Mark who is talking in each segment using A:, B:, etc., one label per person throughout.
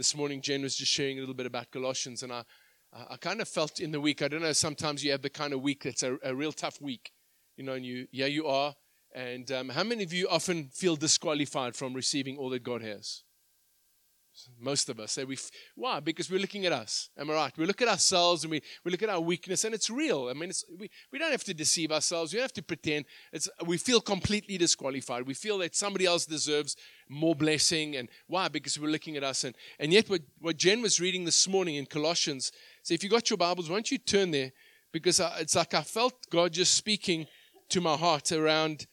A: this morning, Jen was just sharing a little bit about Colossians, and I, I kind of felt in the week. I don't know. Sometimes you have the kind of week that's a, a real tough week, you know. And you, yeah, you are. And um, how many of you often feel disqualified from receiving all that God has? Most of us say we. Why? Because we're looking at us. Am I right? We look at ourselves and we, we look at our weakness, and it's real. I mean, we, we don't have to deceive ourselves. We don't have to pretend. It's, we feel completely disqualified. We feel that somebody else deserves more blessing. And why? Because we're looking at us. And, and yet, what, what Jen was reading this morning in Colossians, so if you got your Bibles, why don't you turn there? Because I, it's like I felt God just speaking to my heart around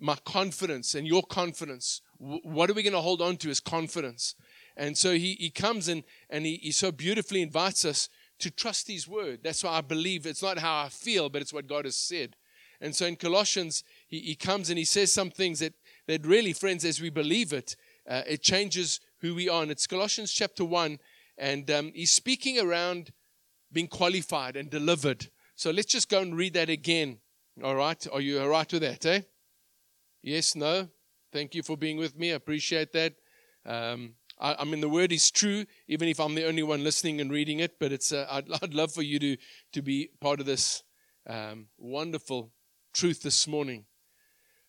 A: my confidence and your confidence. What are we going to hold on to as confidence? And so he, he comes and, and he, he so beautifully invites us to trust his word. That's why I believe it's not how I feel, but it's what God has said. And so in Colossians, he, he comes and he says some things that, that really, friends, as we believe it, uh, it changes who we are. And it's Colossians chapter 1, and um, he's speaking around being qualified and delivered. So let's just go and read that again. All right? Are you all right with that, eh? Yes, no? Thank you for being with me. I appreciate that. Um, I, I, mean, the word is true, even if I'm the only one listening and reading it. But it's uh, I'd, I'd, love for you to to be part of this um, wonderful truth this morning.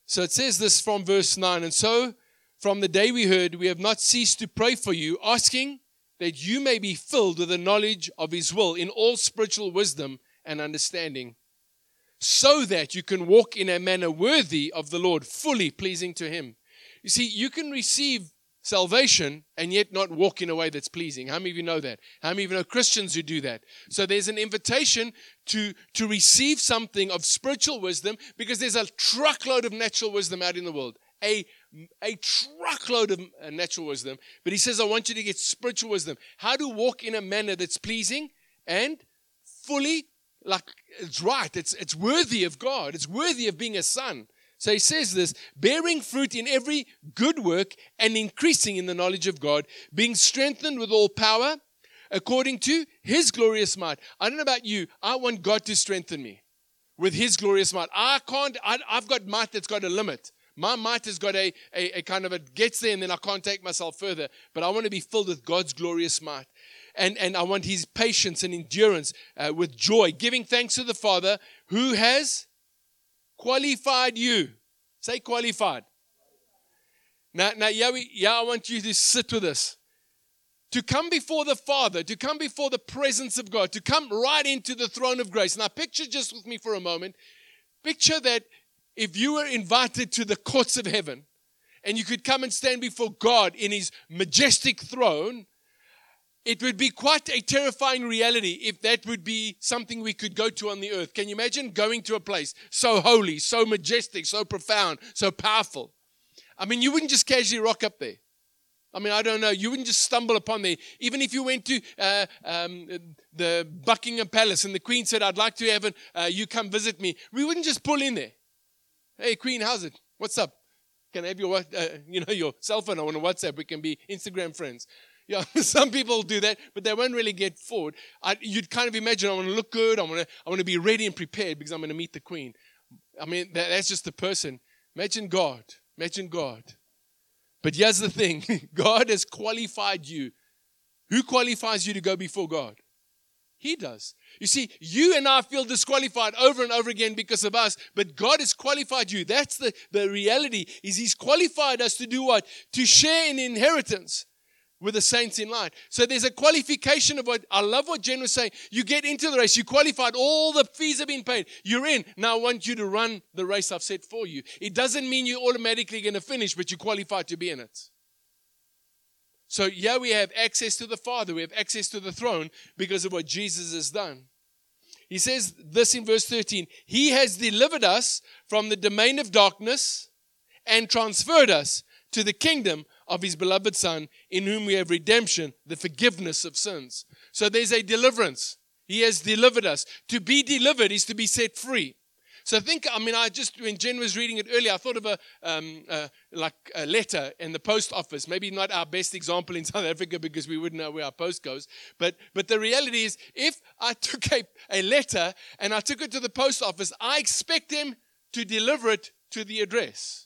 A: So it says this from verse nine, and so from the day we heard, we have not ceased to pray for you, asking that you may be filled with the knowledge of His will in all spiritual wisdom and understanding, so that you can walk in a manner worthy of the Lord, fully pleasing to Him. You see, you can receive salvation and yet not walk in a way that's pleasing. How many of you know that? How many of you know Christians who do that? So there's an invitation to, to receive something of spiritual wisdom because there's a truckload of natural wisdom out in the world. A, a truckload of uh, natural wisdom. But he says, I want you to get spiritual wisdom. How to walk in a manner that's pleasing and fully like it's right. It's, it's worthy of God. It's worthy of being a son. So he says this bearing fruit in every good work and increasing in the knowledge of God, being strengthened with all power according to his glorious might. I don't know about you, I want God to strengthen me with his glorious might. I can't, I, have got might that's got a limit. My might has got a, a, a kind of a gets there and then I can't take myself further. But I want to be filled with God's glorious might. And, and I want his patience and endurance uh, with joy, giving thanks to the Father who has qualified you. Say qualified. Now, now yeah, we, yeah, I want you to sit with us. To come before the Father, to come before the presence of God, to come right into the throne of grace. Now, picture just with me for a moment. Picture that if you were invited to the courts of heaven and you could come and stand before God in his majestic throne, it would be quite a terrifying reality if that would be something we could go to on the earth. Can you imagine going to a place so holy, so majestic, so profound, so powerful? I mean, you wouldn't just casually rock up there. I mean, I don't know. You wouldn't just stumble upon there. Even if you went to uh, um, the Buckingham Palace and the Queen said, I'd like to have an, uh, you come visit me, we wouldn't just pull in there. Hey, Queen, how's it? What's up? Can I have your, uh, you know, your cell phone on WhatsApp? We can be Instagram friends. Yeah, some people do that, but they won't really get forward. I, you'd kind of imagine I want to look good. I want to, I want to be ready and prepared because I'm going to meet the queen. I mean, that, that's just the person. Imagine God. Imagine God. But here's the thing God has qualified you. Who qualifies you to go before God? He does. You see, you and I feel disqualified over and over again because of us, but God has qualified you. That's the, the reality, is He's qualified us to do what? To share in inheritance with the saints in line. So there's a qualification of what I love what Jen was saying. You get into the race, you qualified, all the fees have been paid, you're in. Now I want you to run the race I've set for you. It doesn't mean you're automatically going to finish, but you're qualified to be in it. So, yeah, we have access to the Father, we have access to the throne because of what Jesus has done. He says this in verse 13 He has delivered us from the domain of darkness and transferred us to the kingdom of his beloved Son, in whom we have redemption, the forgiveness of sins. So there's a deliverance. He has delivered us. To be delivered is to be set free. So think, I mean, I just, when Jen was reading it earlier, I thought of a, um, uh, like a letter in the post office. Maybe not our best example in South Africa because we wouldn't know where our post goes. But, but the reality is, if I took a, a letter and I took it to the post office, I expect them to deliver it to the address.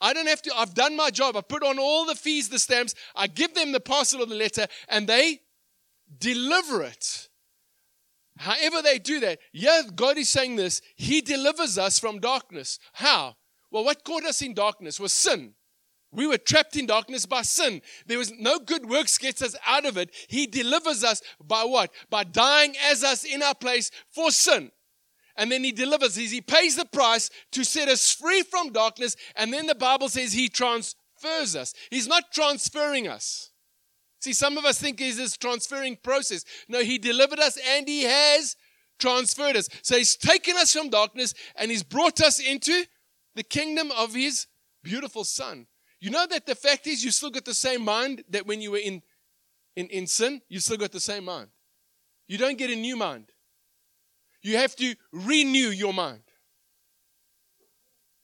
A: I don't have to, I've done my job. I put on all the fees, the stamps, I give them the parcel of the letter, and they deliver it. However, they do that, yeah, God is saying this. He delivers us from darkness. How? Well, what caught us in darkness was sin. We were trapped in darkness by sin. There was no good works gets us out of it. He delivers us by what? By dying as us in our place for sin. And then he delivers. He pays the price to set us free from darkness. And then the Bible says he transfers us. He's not transferring us. See, some of us think it's this transferring process. No, he delivered us and he has transferred us. So he's taken us from darkness and he's brought us into the kingdom of his beautiful son. You know that the fact is you still got the same mind that when you were in, in, in sin, you still got the same mind. You don't get a new mind. You have to renew your mind.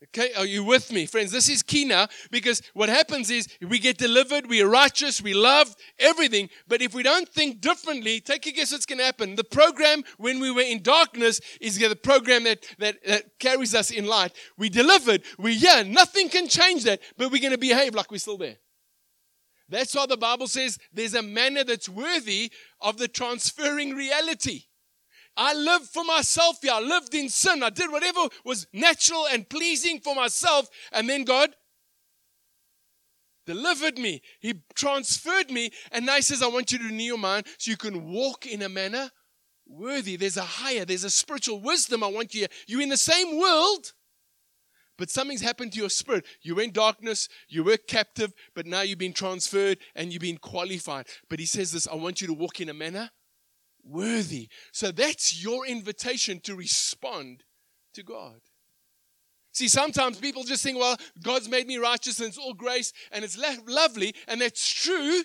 A: Okay, are you with me, friends? This is key now because what happens is we get delivered, we are righteous, we love everything. But if we don't think differently, take a guess what's going to happen. The program when we were in darkness is the program that, that, that carries us in light. We delivered, we, yeah, nothing can change that, but we're going to behave like we're still there. That's why the Bible says there's a manner that's worthy of the transferring reality. I lived for myself Yeah, I lived in sin. I did whatever was natural and pleasing for myself. And then God delivered me. He transferred me. And now He says, I want you to renew your mind so you can walk in a manner worthy. There's a higher, there's a spiritual wisdom. I want you. You're in the same world, but something's happened to your spirit. You were in darkness, you were captive, but now you've been transferred and you've been qualified. But He says this I want you to walk in a manner worthy. So that's your invitation to respond to God. See, sometimes people just think, well, God's made me righteous and it's all grace and it's lovely, and that's true.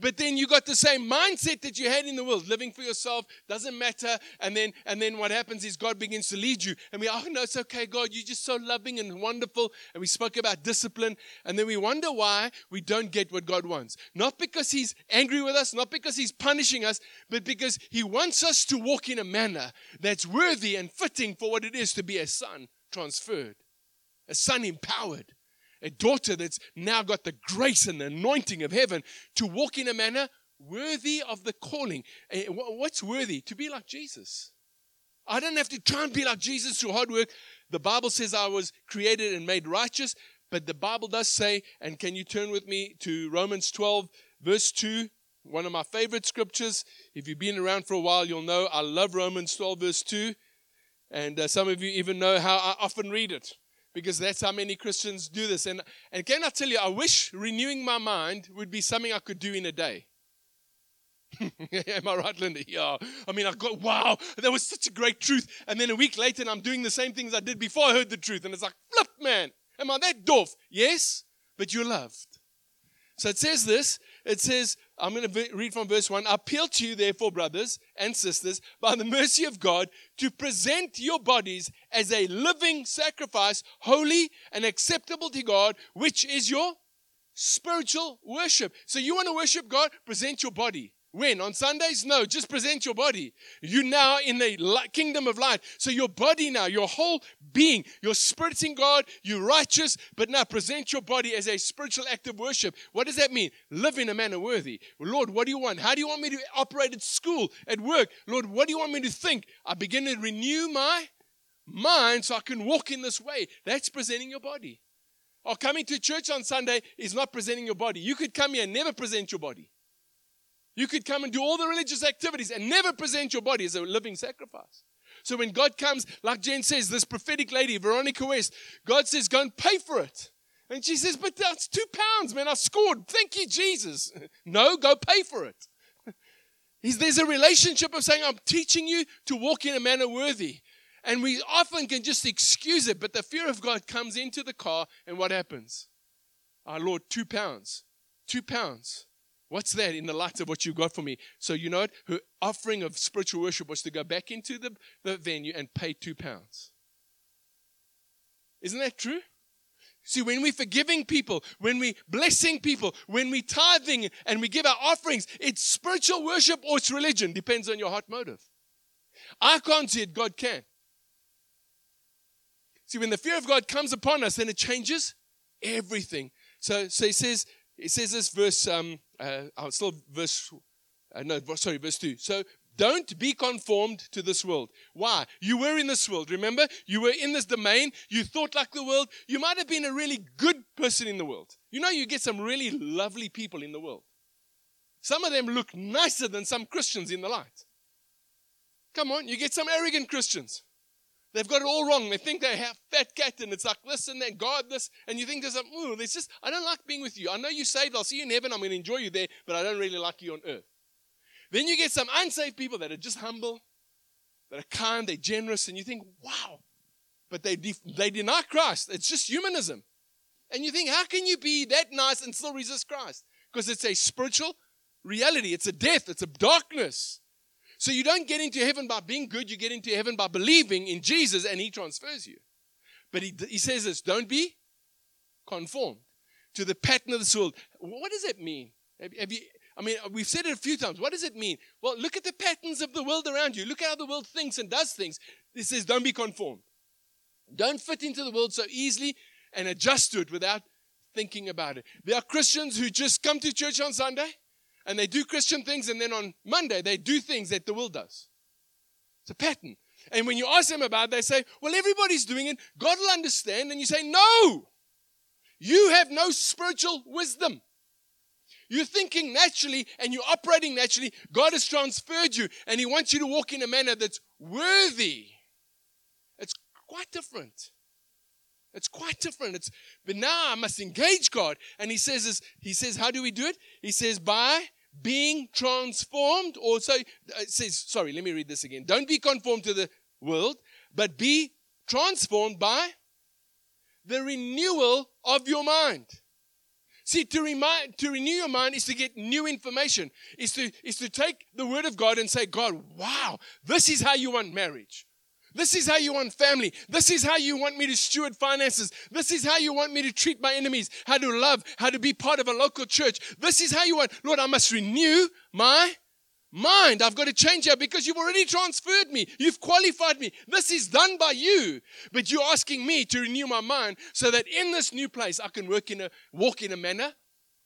A: But then you got the same mindset that you had in the world, living for yourself, doesn't matter. And then, and then what happens is God begins to lead you. And we, oh no, it's okay, God, you're just so loving and wonderful. And we spoke about discipline. And then we wonder why we don't get what God wants. Not because He's angry with us, not because He's punishing us, but because He wants us to walk in a manner that's worthy and fitting for what it is to be a son transferred, a son empowered a daughter that's now got the grace and the anointing of heaven to walk in a manner worthy of the calling. Eh, what's worthy? To be like Jesus. I don't have to try and be like Jesus through hard work. The Bible says I was created and made righteous, but the Bible does say, and can you turn with me to Romans 12, verse 2? One of my favorite scriptures. If you've been around for a while, you'll know I love Romans 12, verse 2. And uh, some of you even know how I often read it because that's how many Christians do this. And, and can I tell you, I wish renewing my mind would be something I could do in a day. Am I right, Linda? Yeah. I mean, I got, wow, that was such a great truth. And then a week later, and I'm doing the same things I did before I heard the truth. And it's like, flip, man. Am I that doof? Yes, but you're loved. So it says this it says, I'm going to read from verse 1. I appeal to you, therefore, brothers and sisters, by the mercy of God, to present your bodies as a living sacrifice, holy and acceptable to God, which is your spiritual worship. So you want to worship God? Present your body. When? On Sundays? No, just present your body. You now in the kingdom of light. So your body now, your whole being, your spirit in God, you're righteous, but now present your body as a spiritual act of worship. What does that mean? Live in a manner worthy. Lord, what do you want? How do you want me to operate at school, at work? Lord, what do you want me to think? I begin to renew my mind so I can walk in this way. That's presenting your body. Or coming to church on Sunday is not presenting your body. You could come here and never present your body. You could come and do all the religious activities and never present your body as a living sacrifice. So when God comes, like Jen says, this prophetic lady, Veronica West, God says, go and pay for it. And she says, but that's two pounds, man. I scored. Thank you, Jesus. no, go pay for it. there's a relationship of saying, I'm teaching you to walk in a manner worthy. And we often can just excuse it, but the fear of God comes into the car, and what happens? Our Lord, two pounds. Two pounds. What's that in the light of what you got for me? So, you know what? Her offering of spiritual worship was to go back into the, the venue and pay two pounds. Isn't that true? See, when we're forgiving people, when we're blessing people, when we're tithing and we give our offerings, it's spiritual worship or it's religion. Depends on your heart motive. I can't see it, God can. See, when the fear of God comes upon us, then it changes everything. So, so he says, it says this verse, um, uh, oh, still verse, uh, no, sorry, verse 2. So don't be conformed to this world. Why? You were in this world. Remember? You were in this domain. You thought like the world. You might have been a really good person in the world. You know, you get some really lovely people in the world. Some of them look nicer than some Christians in the light. Come on, you get some arrogant Christians. They've got it all wrong. They think they have fat cat and it's like this and then God this. And you think there's a, ooh, there's just, I don't like being with you. I know you saved. I'll see you in heaven. I'm going to enjoy you there, but I don't really like you on earth. Then you get some unsaved people that are just humble, that are kind, they're generous, and you think, wow. But they, de- they deny Christ. It's just humanism. And you think, how can you be that nice and still resist Christ? Because it's a spiritual reality, it's a death, it's a darkness. So you don't get into heaven by being good, you get into heaven by believing in Jesus and He transfers you. But He, he says this don't be conformed to the pattern of this world. What does it mean? Have, have you, I mean, we've said it a few times. What does it mean? Well, look at the patterns of the world around you. Look at how the world thinks and does things. It says, don't be conformed. Don't fit into the world so easily and adjust to it without thinking about it. There are Christians who just come to church on Sunday and they do Christian things, and then on Monday they do things that the world does. It's a pattern. And when you ask them about it, they say, Well, everybody's doing it. God will understand. And you say, No, you have no spiritual wisdom. You're thinking naturally and you're operating naturally. God has transferred you and He wants you to walk in a manner that's worthy. It's quite different. It's quite different. It's but now I must engage God. And he says this, he says, how do we do it? He says, by being transformed, or so uh, it says, sorry, let me read this again. Don't be conformed to the world, but be transformed by the renewal of your mind. See, to, remind, to renew your mind is to get new information, is to, is to take the word of God and say, God, wow, this is how you want marriage. This is how you want family. This is how you want me to steward finances. This is how you want me to treat my enemies, how to love, how to be part of a local church. This is how you want. Lord, I must renew my mind. I've got to change here because you've already transferred me. You've qualified me. This is done by you. But you're asking me to renew my mind so that in this new place I can work in a walk in a manner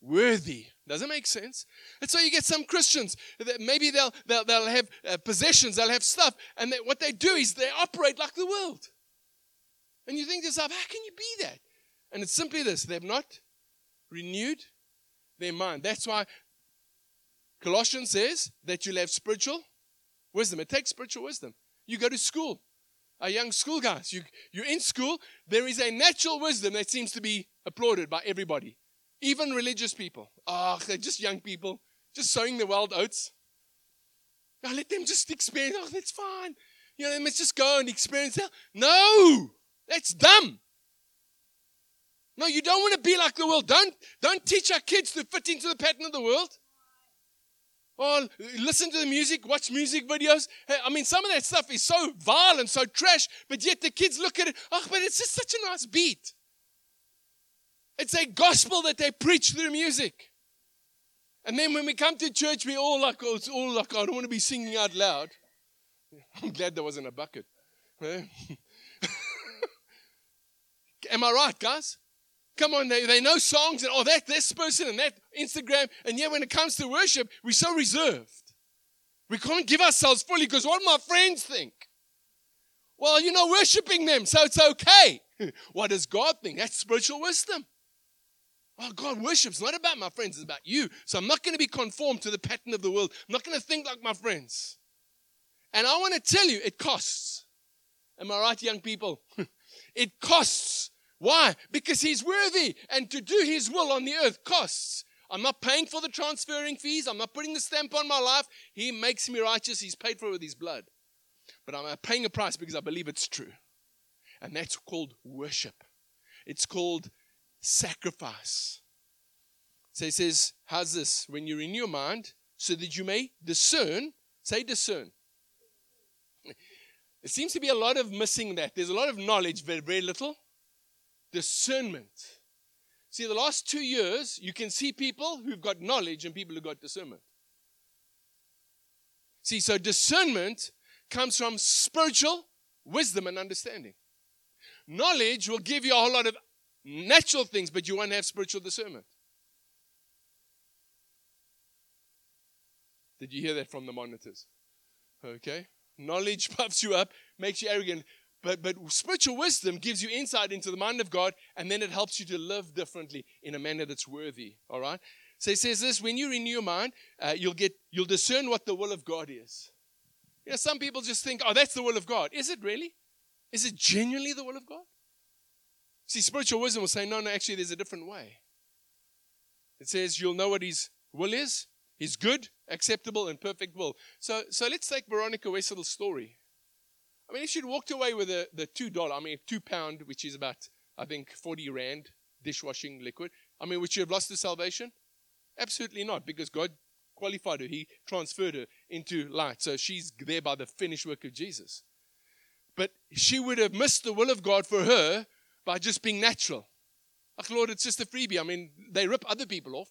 A: worthy. Does it make sense? And so you get some Christians that maybe they'll they'll, they'll have uh, possessions, they'll have stuff, and they, what they do is they operate like the world. And you think to yourself, how can you be that? And it's simply this: they've not renewed their mind. That's why Colossians says that you'll have spiritual wisdom. It takes spiritual wisdom. You go to school, our young school guys, you, you're in school, there is a natural wisdom that seems to be applauded by everybody, even religious people. Oh, they're just young people, just sowing the wild oats. Now let them just experience, oh, that's fine. You know, they must just go and experience hell. No, that's dumb. No, you don't want to be like the world. Don't, don't teach our kids to fit into the pattern of the world. Oh, listen to the music, watch music videos. I mean, some of that stuff is so vile and so trash, but yet the kids look at it. Oh, but it's just such a nice beat. It's a gospel that they preach through music. And then when we come to church, we all like, oh, it's all like, I don't want to be singing out loud. I'm glad there wasn't a bucket. Am I right, guys? Come on, they, they know songs and oh, that this person and that Instagram. And yet, when it comes to worship, we're so reserved. We can't give ourselves fully because what my friends think? Well, you're not worshiping them, so it's okay. what does God think? That's spiritual wisdom. Oh, God worship's not about my friends, it's about you. So I'm not going to be conformed to the pattern of the world. I'm not going to think like my friends. And I want to tell you, it costs. Am I right, young people? it costs why? Because he's worthy. And to do his will on the earth costs. I'm not paying for the transferring fees. I'm not putting the stamp on my life. He makes me righteous. He's paid for it with his blood. But I'm paying a price because I believe it's true. And that's called worship. It's called sacrifice. So he says, How's this? When you renew your mind, so that you may discern, say discern. There seems to be a lot of missing that. There's a lot of knowledge, but very little discernment. See, the last two years, you can see people who've got knowledge and people who've got discernment. See, so discernment comes from spiritual wisdom and understanding. Knowledge will give you a whole lot of natural things, but you won't have spiritual discernment. Did you hear that from the monitors? Okay. Knowledge puffs you up, makes you arrogant. But, but spiritual wisdom gives you insight into the mind of God, and then it helps you to live differently in a manner that's worthy. All right? So he says this when you renew your mind, uh, you'll get you'll discern what the will of God is. You know, some people just think, oh, that's the will of God. Is it really? Is it genuinely the will of God? See, spiritual wisdom will say, no, no, actually, there's a different way. It says you'll know what his will is, his good, acceptable, and perfect will. So, so let's take Veronica Wessel's story. I mean, if she'd walked away with the, the two dollar, I mean, two pound, which is about, I think, 40 rand dishwashing liquid, I mean, would she have lost her salvation? Absolutely not, because God qualified her. He transferred her into light. So she's there by the finished work of Jesus. But she would have missed the will of God for her by just being natural. Ach, Lord, it's just a freebie. I mean, they rip other people off.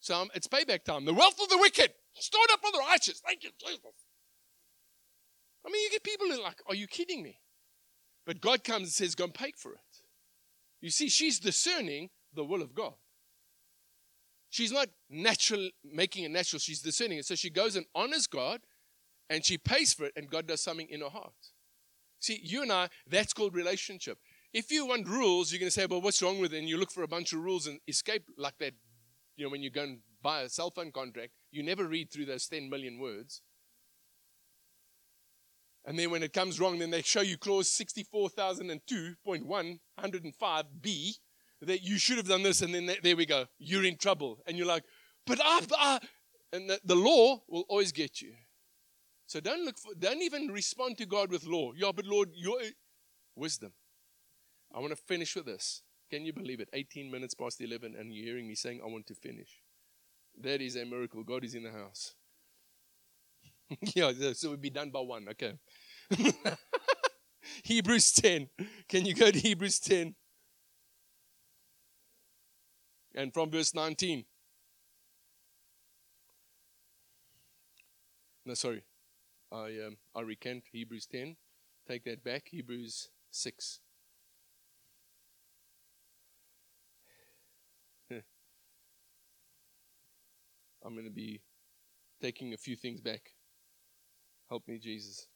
A: So um, it's payback time. The wealth of the wicked, stored up for the righteous. Thank you, Jesus. I mean, you get people who are like, are you kidding me? But God comes and says, go and pay for it. You see, she's discerning the will of God. She's not natural, making it natural, she's discerning it. So she goes and honors God and she pays for it, and God does something in her heart. See, you and I, that's called relationship. If you want rules, you're going to say, well, what's wrong with it? And you look for a bunch of rules and escape like that. You know, when you go and buy a cell phone contract, you never read through those 10 million words. And then when it comes wrong, then they show you clause 64,002.105b that you should have done this. And then there we go. You're in trouble. And you're like, but I, I and the, the law will always get you. So don't look for, don't even respond to God with law. Yeah, but Lord, your wisdom. I want to finish with this. Can you believe it? 18 minutes past 11, and you're hearing me saying, I want to finish. That is a miracle. God is in the house. yeah, so we'll be done by one. Okay. Hebrews 10. Can you go to Hebrews 10? And from verse 19. No, sorry. I, um, I recant Hebrews 10. Take that back. Hebrews 6. I'm going to be taking a few things back. Help me, Jesus.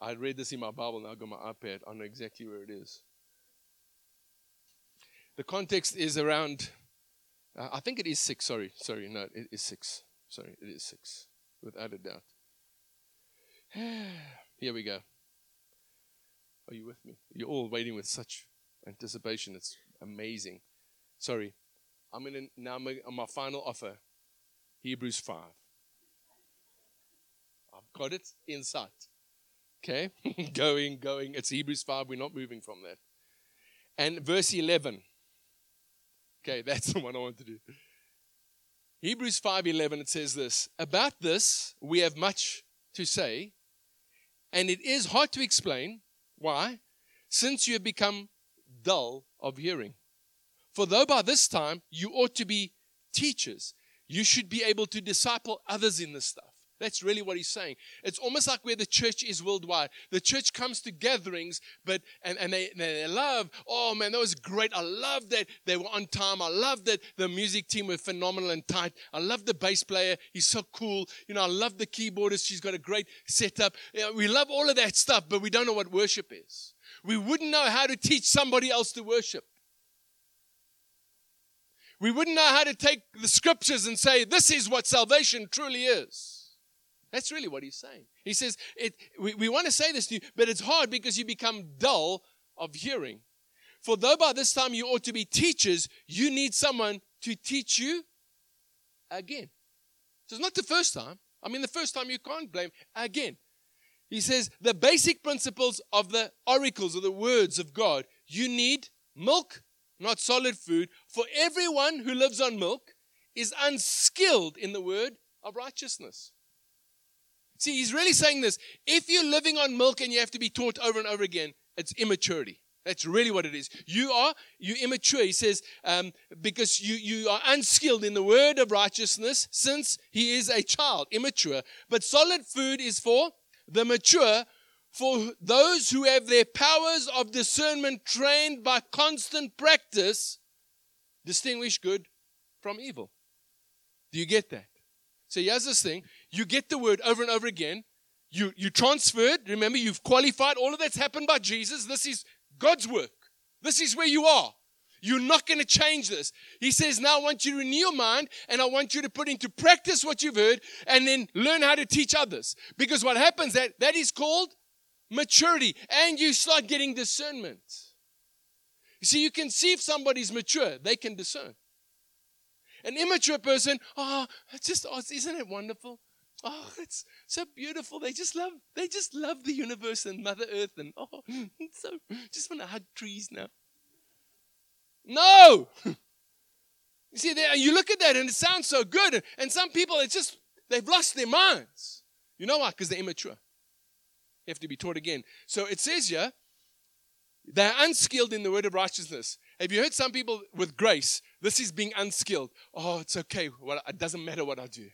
A: I read this in my Bible, now I got my iPad. I know exactly where it is. The context is around, uh, I think it is six. Sorry, sorry, no, it is six. Sorry, it is six, without a doubt. Here we go. Are you with me? You're all waiting with such anticipation. It's amazing. Sorry. I'm going to now on my final offer Hebrews 5. I've got it in sight. Okay? going, going. It's Hebrews 5. We're not moving from that. And verse 11. Okay, that's the one I want to do. Hebrews 5:11 it says this, about this we have much to say, and it is hard to explain why, since you have become dull of hearing. For though by this time you ought to be teachers, you should be able to disciple others in this stuff. That's really what he's saying. It's almost like where the church is worldwide. The church comes to gatherings, but and, and they, they love, oh man, that was great. I love that they were on time. I love that the music team were phenomenal and tight. I love the bass player. He's so cool. You know, I love the keyboardist. She's got a great setup. You know, we love all of that stuff, but we don't know what worship is. We wouldn't know how to teach somebody else to worship. We wouldn't know how to take the scriptures and say, this is what salvation truly is. That's really what he's saying. He says, it, we, we want to say this to you, but it's hard because you become dull of hearing. For though by this time you ought to be teachers, you need someone to teach you again. So it's not the first time. I mean, the first time you can't blame again. He says the basic principles of the oracles or the words of God. You need milk, not solid food. For everyone who lives on milk is unskilled in the word of righteousness. See, he's really saying this. If you're living on milk and you have to be taught over and over again, it's immaturity. That's really what it is. You are you immature. He says um, because you you are unskilled in the word of righteousness, since he is a child, immature. But solid food is for the mature, For those who have their powers of discernment trained by constant practice, distinguish good from evil. Do you get that? So here's this thing you get the word over and over again. You, you transferred, remember, you've qualified. All of that's happened by Jesus. This is God's work. This is where you are. You're not going to change this. He says, Now I want you to renew your mind and I want you to put into practice what you've heard and then learn how to teach others. Because what happens that that is called maturity and you start getting discernment. You see, you can see if somebody's mature, they can discern. An immature person, oh, it's just oh, isn't it wonderful? Oh, it's so beautiful. They just love, they just love the universe and Mother Earth, and oh, so just want to hug trees now. No. You see, you look at that and it sounds so good. And some people, it's just, they've lost their minds. You know why? Because they're immature. Have to be taught again. So it says here, they're unskilled in the word of righteousness. Have you heard some people with grace? This is being unskilled. Oh, it's okay. Well, it doesn't matter what I do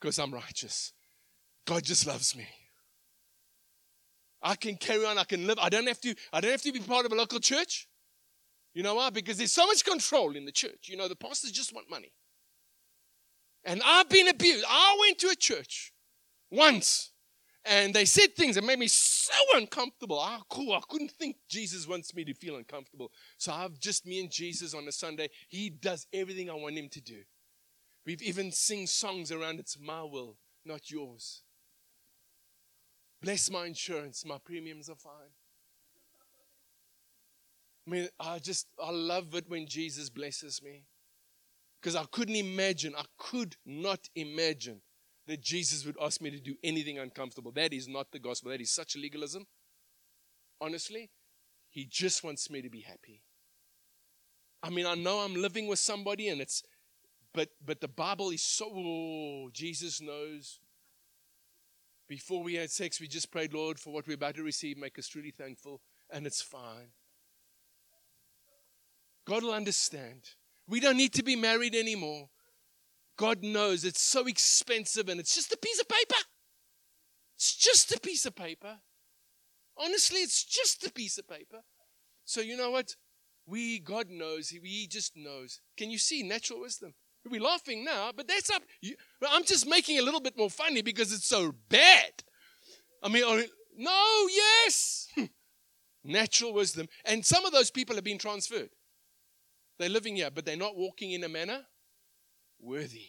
A: because I'm righteous. God just loves me. I can carry on. I can live. I don't have to. I don't have to be part of a local church. You know why? Because there's so much control in the church. You know, the pastors just want money. And I've been abused. I went to a church once and they said things that made me so uncomfortable. Ah, cool. I couldn't think Jesus wants me to feel uncomfortable. So I've just me and Jesus on a Sunday. He does everything I want him to do. We've even sing songs around it's my will, not yours. Bless my insurance, my premiums are fine. I mean, I just, I love it when Jesus blesses me. Because I couldn't imagine, I could not imagine that Jesus would ask me to do anything uncomfortable. That is not the gospel. That is such legalism. Honestly, He just wants me to be happy. I mean, I know I'm living with somebody and it's, but, but the Bible is so, oh, Jesus knows. Before we had sex, we just prayed, Lord, for what we're about to receive, make us truly thankful, and it's fine. God will understand. We don't need to be married anymore. God knows it's so expensive and it's just a piece of paper. It's just a piece of paper. Honestly, it's just a piece of paper. So, you know what? We, God knows, He just knows. Can you see natural wisdom? We're laughing now, but that's up. I'm just making it a little bit more funny because it's so bad. I mean, no, yes. natural wisdom. And some of those people have been transferred. They're living here, but they're not walking in a manner worthy.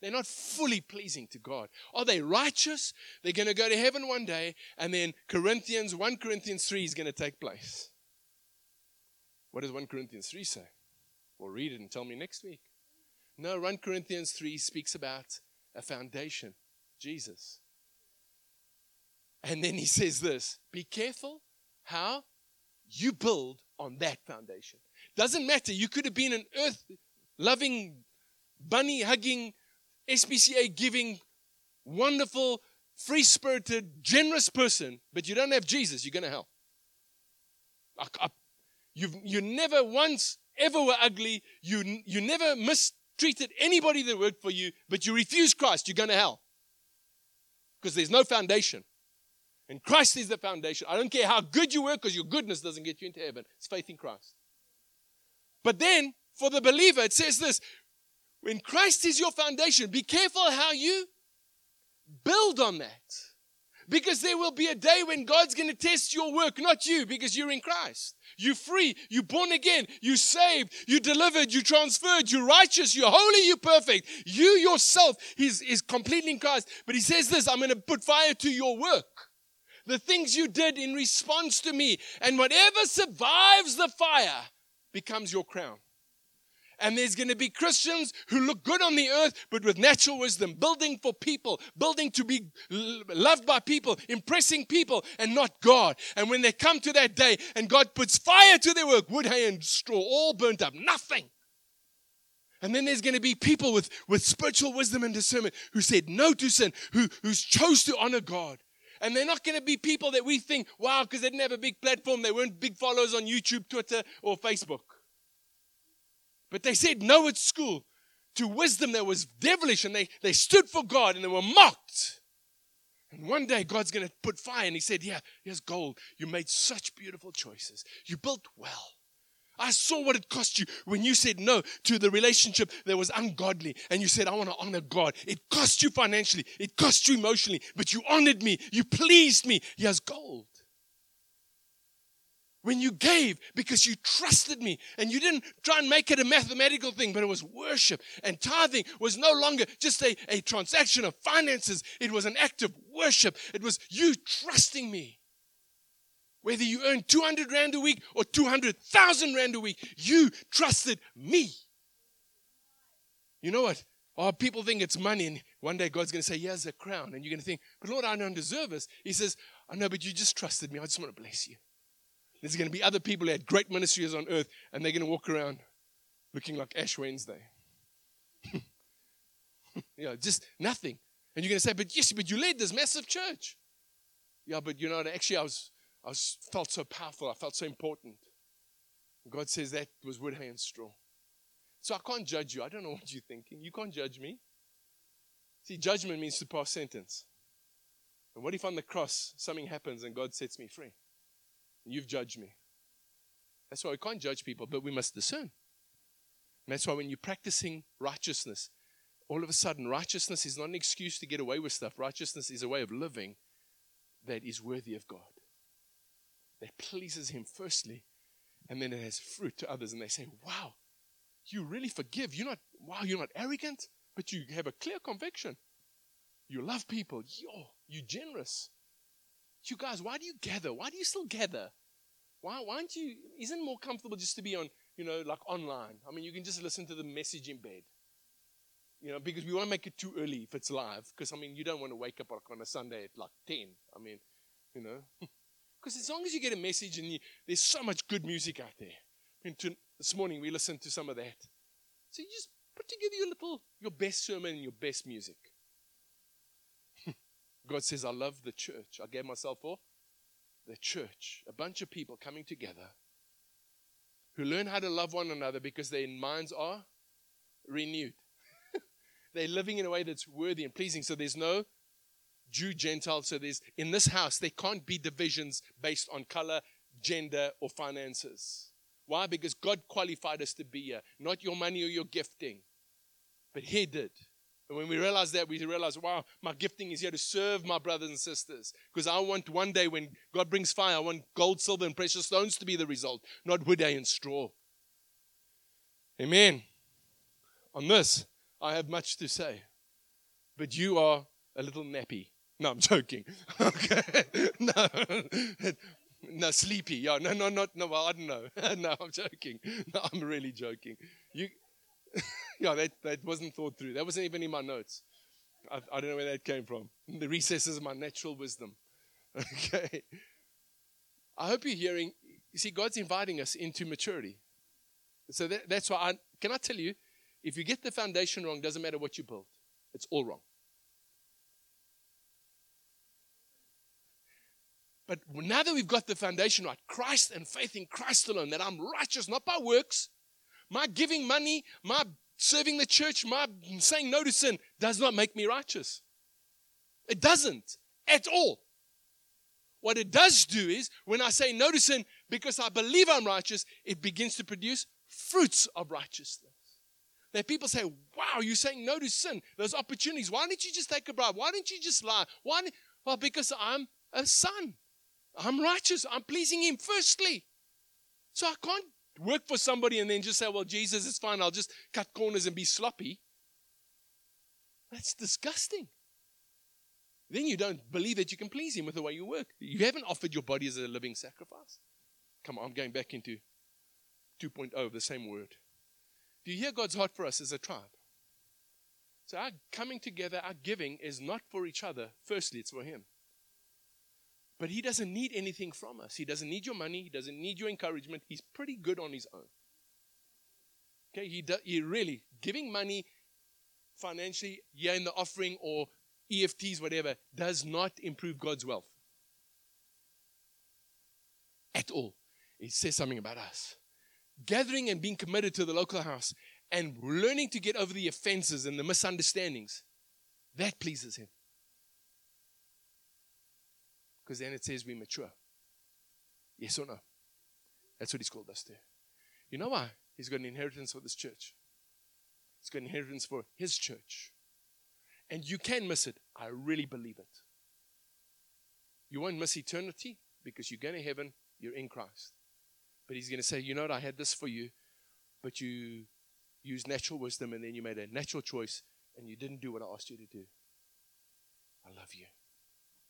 A: They're not fully pleasing to God. Are they righteous? They're going to go to heaven one day, and then Corinthians, 1 Corinthians 3 is going to take place. What does 1 Corinthians 3 say? Well, read it and tell me next week. No, 1 Corinthians 3 speaks about a foundation, Jesus. And then he says this be careful how you build on that foundation. Doesn't matter. You could have been an earth loving, bunny hugging, SPCA giving, wonderful, free spirited, generous person, but you don't have Jesus, you're going to hell. I, I, you've, you never once ever were ugly. You, you never mistreated anybody that worked for you, but you refuse Christ, you're going to hell. Because there's no foundation. And Christ is the foundation. I don't care how good you were, because your goodness doesn't get you into heaven. It's faith in Christ. But then, for the believer, it says this when Christ is your foundation, be careful how you build on that. Because there will be a day when God's going to test your work, not you, because you're in Christ. You're free, you're born again, you're saved, you're delivered, you're transferred, you're righteous, you're holy, you're perfect. You yourself is, is completely in Christ. But he says this I'm going to put fire to your work. The things you did in response to me, and whatever survives the fire, becomes your crown. And there's going to be Christians who look good on the earth, but with natural wisdom, building for people, building to be loved by people, impressing people, and not God. And when they come to that day and God puts fire to their work, wood, hay, and straw, all burnt up, nothing. And then there's going to be people with, with spiritual wisdom and discernment who said no to sin, who, who chose to honor God. And they're not going to be people that we think, wow, because they didn't have a big platform, they weren't big followers on YouTube, Twitter, or Facebook. But they said no at school to wisdom that was devilish, and they, they stood for God and they were mocked. And one day God's going to put fire. And he said, Yeah, here's gold. You made such beautiful choices. You built well. I saw what it cost you when you said no to the relationship that was ungodly and you said, I want to honor God. It cost you financially, it cost you emotionally, but you honored me, you pleased me. Here's gold. When you gave because you trusted me and you didn't try and make it a mathematical thing, but it was worship. And tithing was no longer just a, a transaction of finances, it was an act of worship. It was you trusting me. Whether you earn 200 Rand a week or 200,000 Rand a week, you trusted me. You know what? Oh, people think it's money, and one day God's going to say, Here's a crown. And you're going to think, But Lord, I don't deserve this. He says, I know, but you just trusted me. I just want to bless you. There's going to be other people who had great ministries on earth, and they're going to walk around looking like Ash Wednesday. know, just nothing. And you're going to say, But yes, but you led this massive church. Yeah, but you know, actually, I was I was, felt so powerful. I felt so important. God says that was wood, hay, and straw. So I can't judge you. I don't know what you're thinking. You can't judge me. See, judgment means to pass sentence. And what if on the cross something happens and God sets me free? You've judged me. That's why we can't judge people, but we must discern. And that's why when you're practicing righteousness, all of a sudden, righteousness is not an excuse to get away with stuff. Righteousness is a way of living that is worthy of God that pleases Him firstly, and then it has fruit to others, and they say, Wow, you really forgive. You're not, wow, you're not arrogant, but you have a clear conviction. You love people. Yo, you're generous. You guys, why do you gather? Why do you still gather? Why, why aren't you, isn't more comfortable just to be on, you know, like online? I mean, you can just listen to the message in bed. You know, because we want to make it too early if it's live. Because, I mean, you don't want to wake up on a Sunday at like 10. I mean, you know. Because as long as you get a message and you, there's so much good music out there. I mean, to, this morning we listened to some of that. So you just put together your little, your best sermon and your best music. God says, I love the church. I gave myself for the church. A bunch of people coming together who learn how to love one another because their minds are renewed. They're living in a way that's worthy and pleasing. So there's no Jew, Gentile. So there's in this house, there can't be divisions based on color, gender, or finances. Why? Because God qualified us to be here, not your money or your gifting, but He did. And when we realize that, we realize, wow, my gifting is here to serve my brothers and sisters. Because I want one day when God brings fire, I want gold, silver, and precious stones to be the result, not wood, hay, and straw. Amen. On this, I have much to say. But you are a little nappy. No, I'm joking. Okay. No. No, sleepy. Yeah, no, no, not, no, I don't know. no, I'm joking. No, I'm really joking. You, yeah, that, that wasn't thought through. That wasn't even in my notes. I, I don't know where that came from. The recesses of my natural wisdom. Okay. I hope you're hearing. You see, God's inviting us into maturity. So that, that's why I can I tell you, if you get the foundation wrong, doesn't matter what you build. It's all wrong. But now that we've got the foundation right, Christ and faith in Christ alone, that I'm righteous not by works, my giving money, my serving the church, my saying no to sin does not make me righteous. It doesn't at all. What it does do is when I say no to sin because I believe I'm righteous, it begins to produce fruits of righteousness. That people say, Wow, you're saying no to sin. Those opportunities. Why didn't you just take a bribe? Why didn't you just lie? Why? Well, because I'm a son. I'm righteous. I'm pleasing Him firstly. So I can't work for somebody and then just say, well, Jesus is fine. I'll just cut corners and be sloppy. That's disgusting. Then you don't believe that you can please Him with the way you work. You haven't offered your body as a living sacrifice. Come on, I'm going back into 2.0 of the same word. Do you hear God's heart for us as a tribe? So our coming together, our giving is not for each other. Firstly, it's for Him. But he doesn't need anything from us. He doesn't need your money. He doesn't need your encouragement. He's pretty good on his own. Okay, he, do, he really, giving money financially, yeah, in the offering or EFTs, whatever, does not improve God's wealth. At all. It says something about us. Gathering and being committed to the local house and learning to get over the offenses and the misunderstandings, that pleases him. Because then it says we mature. Yes or no? That's what he's called us to. You know why? He's got an inheritance for this church. He's got an inheritance for his church. And you can miss it. I really believe it. You won't miss eternity because you're going to heaven, you're in Christ. But he's going to say, you know what, I had this for you, but you used natural wisdom and then you made a natural choice and you didn't do what I asked you to do. I love you.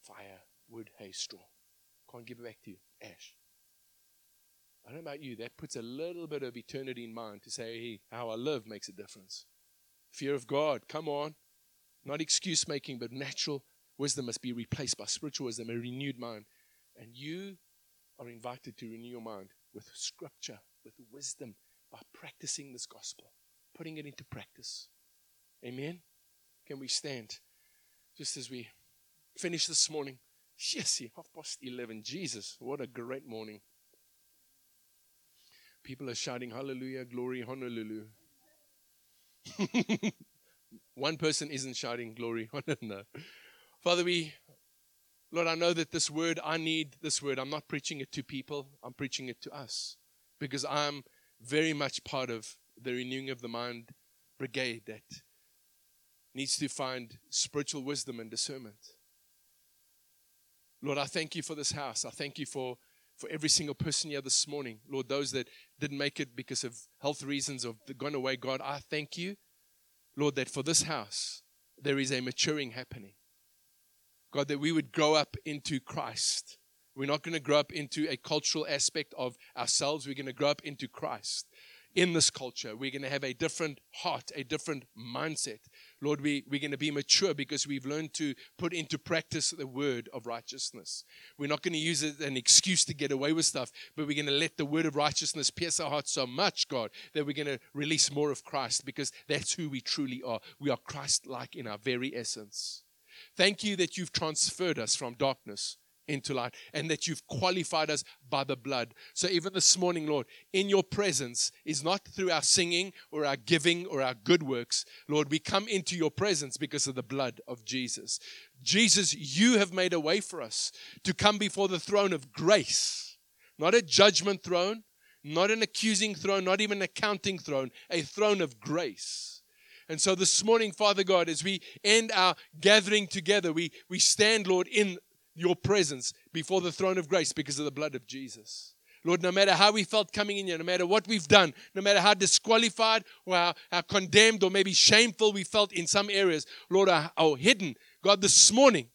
A: Fire, wood, hay, straw. Can't give it back to you. Ash. I don't know about you, that puts a little bit of eternity in mind to say, hey, how I live makes a difference. Fear of God, come on. Not excuse making, but natural wisdom must be replaced by spiritual wisdom, a renewed mind. And you are invited to renew your mind with scripture, with wisdom, by practicing this gospel, putting it into practice. Amen? Can we stand just as we finish this morning? Yes, half past 11. Jesus, what a great morning. People are shouting, Hallelujah, glory, Honolulu. One person isn't shouting glory. no. Father, we, Lord, I know that this word, I need this word. I'm not preaching it to people, I'm preaching it to us because I'm very much part of the renewing of the mind brigade that needs to find spiritual wisdom and discernment. Lord, I thank you for this house. I thank you for, for every single person here this morning. Lord, those that didn't make it because of health reasons or gone away, God, I thank you, Lord, that for this house there is a maturing happening. God, that we would grow up into Christ. We're not going to grow up into a cultural aspect of ourselves. We're going to grow up into Christ in this culture. We're going to have a different heart, a different mindset. Lord, we, we're going to be mature because we've learned to put into practice the word of righteousness. We're not going to use it as an excuse to get away with stuff, but we're going to let the word of righteousness pierce our hearts so much, God, that we're going to release more of Christ because that's who we truly are. We are Christ like in our very essence. Thank you that you've transferred us from darkness into light and that you've qualified us by the blood. So even this morning, Lord, in your presence is not through our singing or our giving or our good works. Lord, we come into your presence because of the blood of Jesus. Jesus, you have made a way for us to come before the throne of grace, not a judgment throne, not an accusing throne, not even a counting throne, a throne of grace. And so this morning, Father God, as we end our gathering together, we, we stand, Lord, in your presence before the throne of grace because of the blood of Jesus. Lord, no matter how we felt coming in here, no matter what we've done, no matter how disqualified or how, how condemned or maybe shameful we felt in some areas, Lord, or, or hidden, God, this morning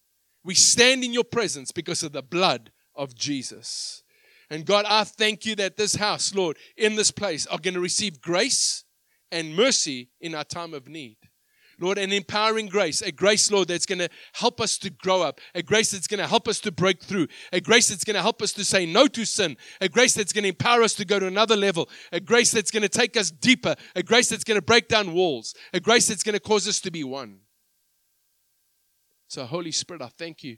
A: we stand in your presence because of the blood of Jesus. And God, I thank you that this house, Lord, in this place are going to receive grace and mercy in our time of need. Lord, an empowering grace, a grace, Lord, that's going to help us to grow up, a grace that's going to help us to break through, a grace that's going to help us to say no to sin, a grace that's going to empower us to go to another level, a grace that's going to take us deeper, a grace that's going to break down walls, a grace that's going to cause us to be one. So, Holy Spirit, I thank you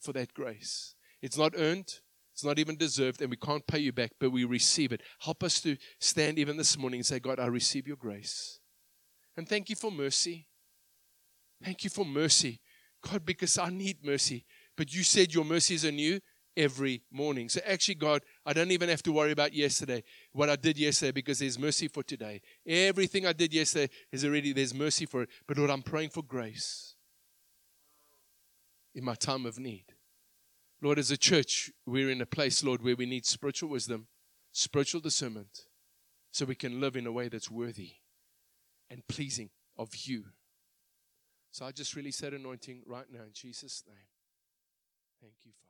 A: for that grace. It's not earned, it's not even deserved, and we can't pay you back, but we receive it. Help us to stand even this morning and say, God, I receive your grace. And thank you for mercy. Thank you for mercy. God, because I need mercy. But you said your mercies are new every morning. So actually, God, I don't even have to worry about yesterday, what I did yesterday, because there's mercy for today. Everything I did yesterday is already, there's mercy for it. But Lord, I'm praying for grace in my time of need. Lord, as a church, we're in a place, Lord, where we need spiritual wisdom, spiritual discernment, so we can live in a way that's worthy and pleasing of you. So I just release that anointing right now in Jesus' name. Thank you, Father.